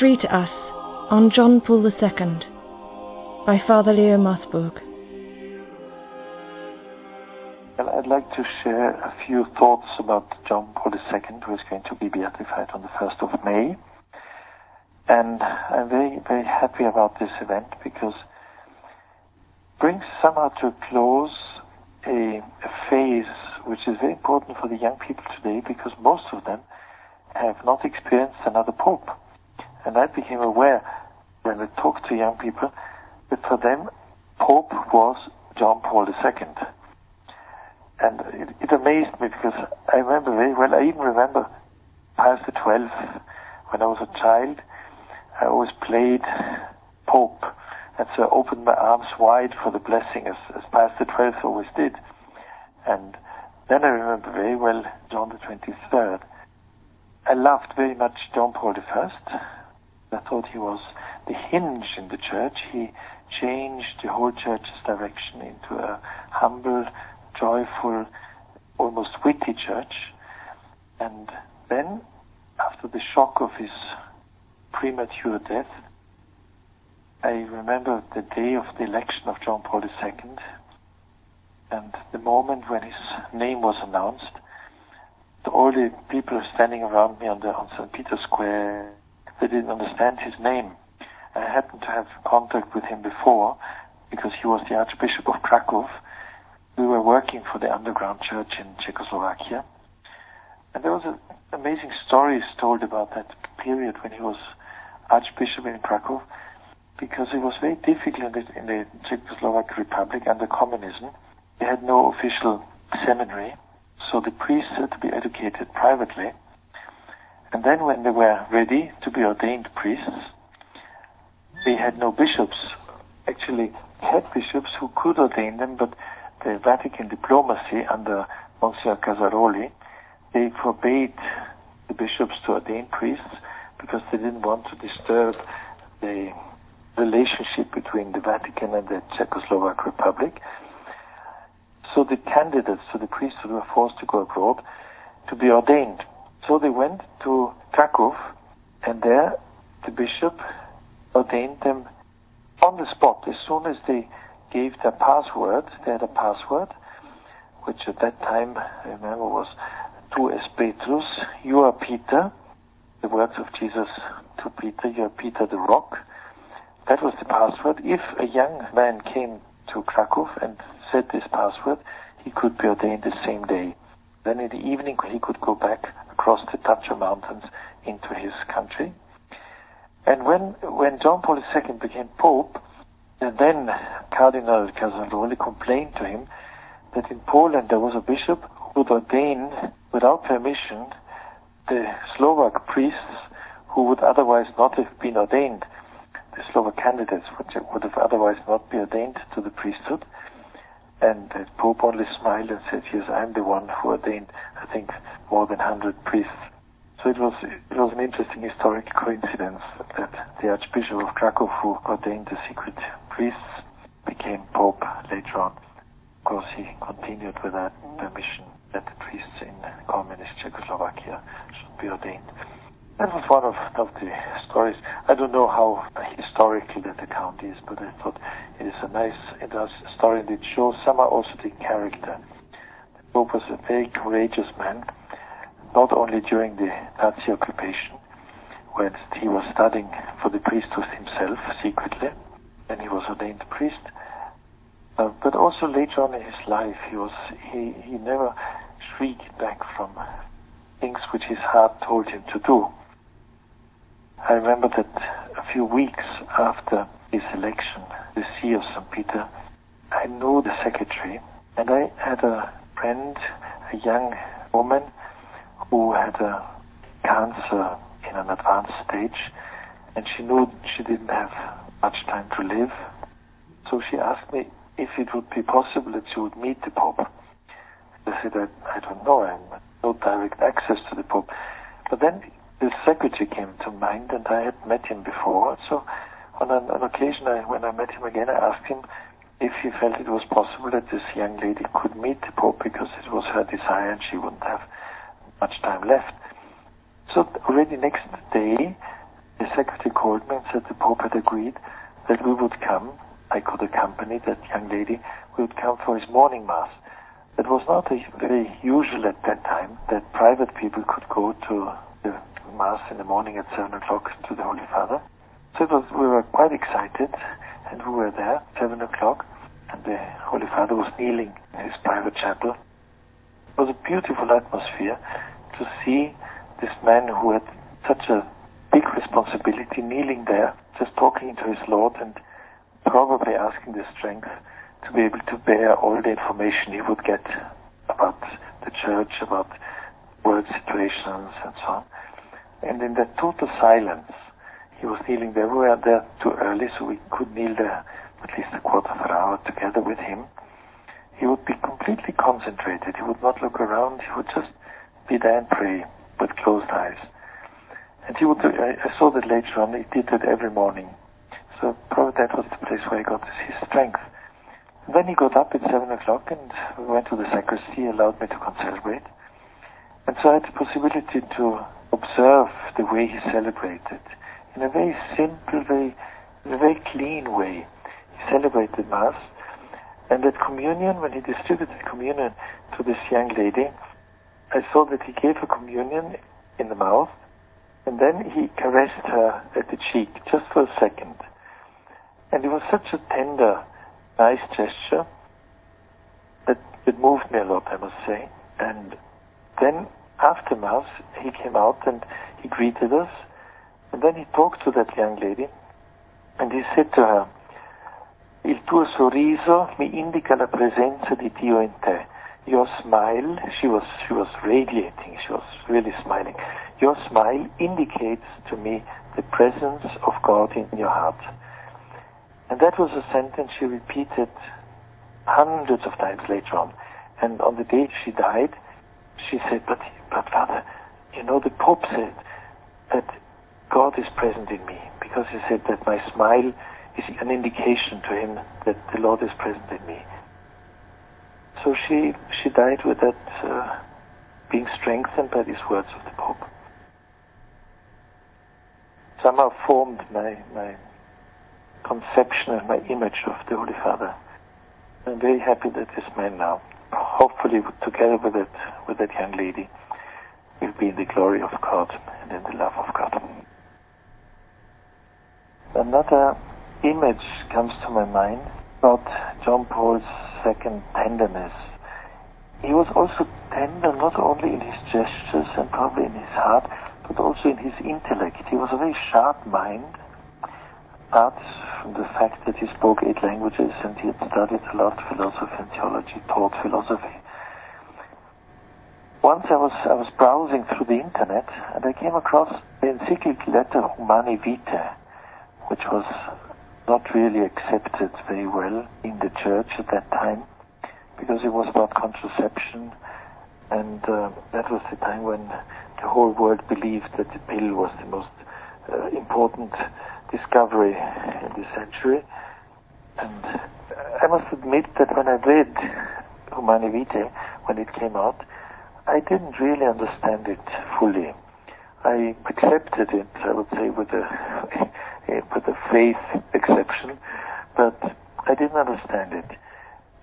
Read to us on John Paul II by Father Leo Maasburg. Well, I'd like to share a few thoughts about John Paul II, who is going to be beatified on the 1st of May. And I'm very, very happy about this event because it brings somehow to a close a, a phase which is very important for the young people today because most of them have not experienced another pope. And I became aware when I talked to young people that for them, Pope was John Paul II. And it, it amazed me because I remember very well, I even remember Pius XII, when I was a child, I always played Pope. And so I opened my arms wide for the blessing as, as Pius XII always did. And then I remember very well John the 23rd. I loved very much John Paul I. I thought he was the hinge in the church. He changed the whole church's direction into a humble, joyful, almost witty church. And then, after the shock of his premature death, I remember the day of the election of John Paul II and the moment when his name was announced. All the people standing around me on the on St. Peter's Square, they didn't understand his name. I happened to have contact with him before because he was the Archbishop of Krakow. We were working for the underground church in Czechoslovakia. And there was a, amazing stories told about that period when he was Archbishop in Krakow because it was very difficult in the Czechoslovak Republic under communism. They had no official seminary, so the priests had to be educated privately. And then when they were ready to be ordained priests, they had no bishops. Actually, had bishops who could ordain them, but the Vatican diplomacy under Monsignor Casaroli, they forbade the bishops to ordain priests because they didn't want to disturb the relationship between the Vatican and the Czechoslovak Republic. So the candidates to the priesthood were forced to go abroad to be ordained. So they went to Krakow, and there the bishop ordained them on the spot. As soon as they gave their password, they had a password, which at that time, I remember, was Tu es Petrus, you are Peter, the words of Jesus to Peter, you are Peter the rock. That was the password. If a young man came to Krakow and said this password, he could be ordained the same day. Then in the evening he could go back across the Tatra Mountains into his country. And when, when John Paul II became Pope, then Cardinal Casaroli complained to him that in Poland there was a bishop who would ordain without permission the Slovak priests who would otherwise not have been ordained the Slovak candidates which would have otherwise not been ordained to the priesthood. And the Pope only smiled and said, yes, I'm the one who ordained, I think, more than 100 priests. So it was, it was an interesting historic coincidence that the Archbishop of Krakow, who ordained the secret priests, became Pope later on. Of course, he continued with that permission that the priests in communist Czechoslovakia should be ordained. That was one of, of the stories. I don't know how historical that account is, but I thought it is a nice it a story that shows somehow also the character. The Pope was a very courageous man, not only during the Nazi occupation, when he was studying for the priesthood himself secretly, and he was ordained priest, uh, but also later on in his life, he was he, he never shrieked back from things which his heart told him to do. I remember that a few weeks after his election, the See of St. Peter, I know the secretary, and I had a friend, a young woman, who had a cancer in an advanced stage, and she knew she didn't have much time to live. So she asked me if it would be possible that she would meet the Pope. I said, I, I don't know, I have no direct access to the Pope. But then the secretary came to mind, and I had met him before. So on an, an occasion, I, when I met him again, I asked him if he felt it was possible that this young lady could meet the Pope because it was her desire and she wouldn't have much time left. So already next day, the secretary called me and said the Pope had agreed that we would come. I could accompany that young lady. We would come for his morning mass. It was not very usual at that time that private people could go to the mass in the morning at seven o'clock to the Holy Father. So was, we were quite excited, and we were there seven o'clock, and the Holy Father was kneeling in his private chapel. It was a beautiful atmosphere to see this man who had such a big responsibility kneeling there, just talking to his Lord and probably asking the strength to be able to bear all the information he would get about the church, about world situations and so on. And in that total silence, he was kneeling there. We were there too early, so we could kneel there at least a quarter of an hour together with him. He would be completely concentrated. He would not look around. He would just be there and pray with closed eyes. And he would, I, I saw that later on, he did that every morning. So probably that was the place where he got his strength. Then he got up at seven o'clock and we went to the sacristy, allowed me to concelebrate. And so I had the possibility to observe the way he celebrated in a very simple, very, in a very clean way. He celebrated Mass. And at communion, when he distributed communion to this young lady, I saw that he gave her communion in the mouth, and then he caressed her at the cheek just for a second. And it was such a tender, nice gesture that it moved me a lot, I must say. And then after Mass, he came out and he greeted us. And then he talked to that young lady and he said to her, Il tuo sorriso mi indica la presenza di Dio in te. Your smile, she was, she was radiating, she was really smiling. Your smile indicates to me the presence of God in your heart. And that was a sentence she repeated hundreds of times later on. And on the day she died, she said, but, but Father, you know, the Pope said that God is present in me because he said that my smile is an indication to him that the Lord is present in me. So she, she died with that uh, being strengthened by these words of the Pope. Somehow formed my, my conception and my image of the Holy Father. I'm very happy that this man now, hopefully together with that, with that young lady, will be in the glory of God and in the love of God. Another image comes to my mind about John Paul's second tenderness. He was also tender not only in his gestures and probably in his heart, but also in his intellect. He was a very sharp mind, apart from the fact that he spoke eight languages and he had studied a lot philosophy and theology, taught philosophy. Once I was I was browsing through the internet and I came across the encyclical letter Humanae Vitae, which was not really accepted very well in the church at that time because it was about contraception and uh, that was the time when the whole world believed that the pill was the most uh, important discovery in this century. And I must admit that when I read Humanae Vitae, when it came out, I didn't really understand it fully. I accepted it, I would say, with a, Eh, with a faith exception, but I didn't understand it.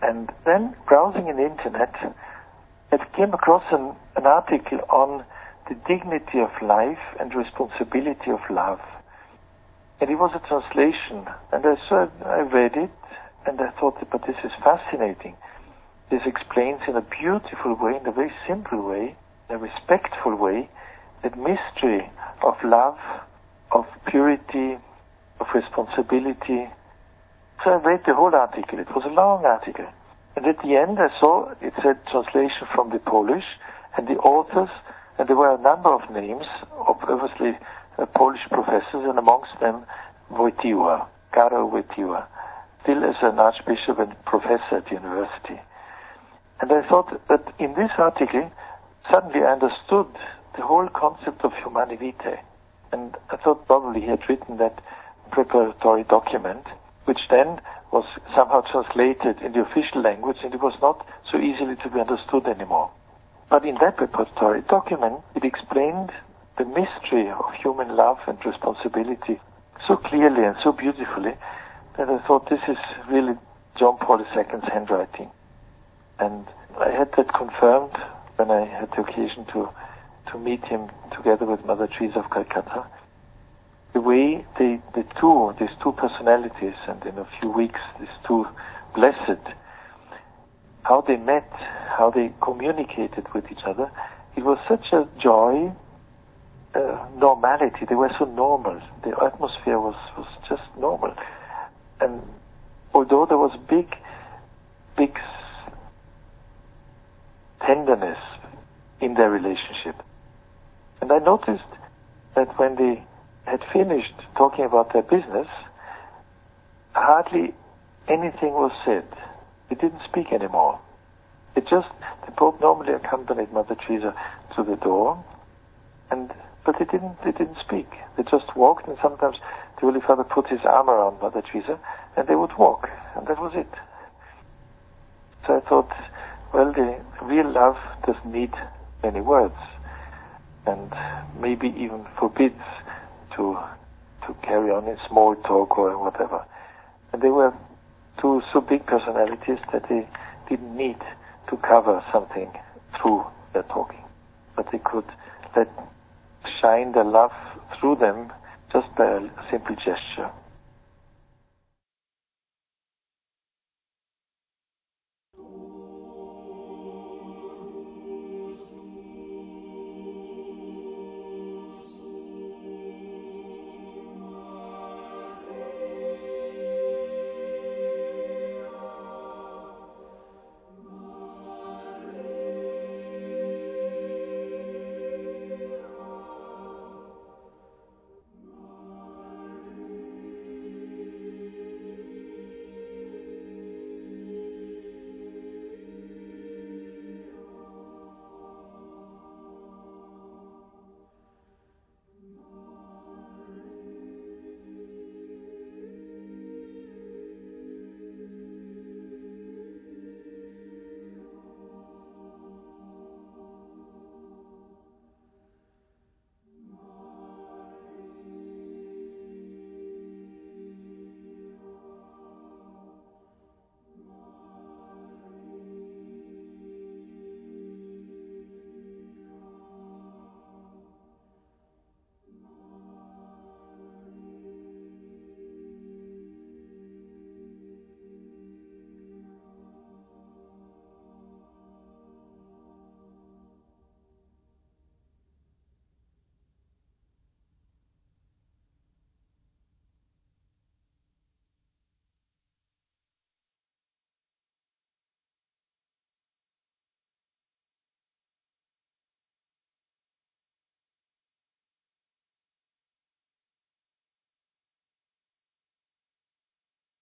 And then browsing in the internet, I came across an, an article on the dignity of life and responsibility of love. And it was a translation, and I saw, I read it, and I thought, but this is fascinating. This explains in a beautiful way, in a very simple way, a respectful way, the mystery of love, of purity, of responsibility. So I read the whole article. It was a long article. And at the end, I saw it said translation from the Polish, and the authors, and there were a number of names, of obviously uh, Polish professors, and amongst them Wojtyła, Karol Wojtyła, still as an archbishop and professor at the university. And I thought that in this article, suddenly I understood the whole concept of Humanae Vitae. And I thought probably he had written that preparatory document, which then was somehow translated in the official language and it was not so easily to be understood anymore. But in that preparatory document, it explained the mystery of human love and responsibility so clearly and so beautifully that I thought this is really John Paul II's handwriting. And I had that confirmed when I had the occasion to, to meet him together with Mother Teresa of Calcutta. The way they, the two, these two personalities, and in a few weeks, these two blessed, how they met, how they communicated with each other, it was such a joy, uh, normality. They were so normal. The atmosphere was, was just normal. And although there was big, big tenderness in their relationship. And I noticed that when they had finished talking about their business, hardly anything was said. They didn't speak anymore. It just, the Pope normally accompanied Mother Teresa to the door, and but they didn't, they didn't speak. They just walked, and sometimes the Holy Father put his arm around Mother Teresa, and they would walk, and that was it. So I thought, well, the real love doesn't need many words, and maybe even forbids to to carry on in small talk or whatever. And they were two so big personalities that they didn't need to cover something through their talking, but they could let shine their love through them just by a simple gesture.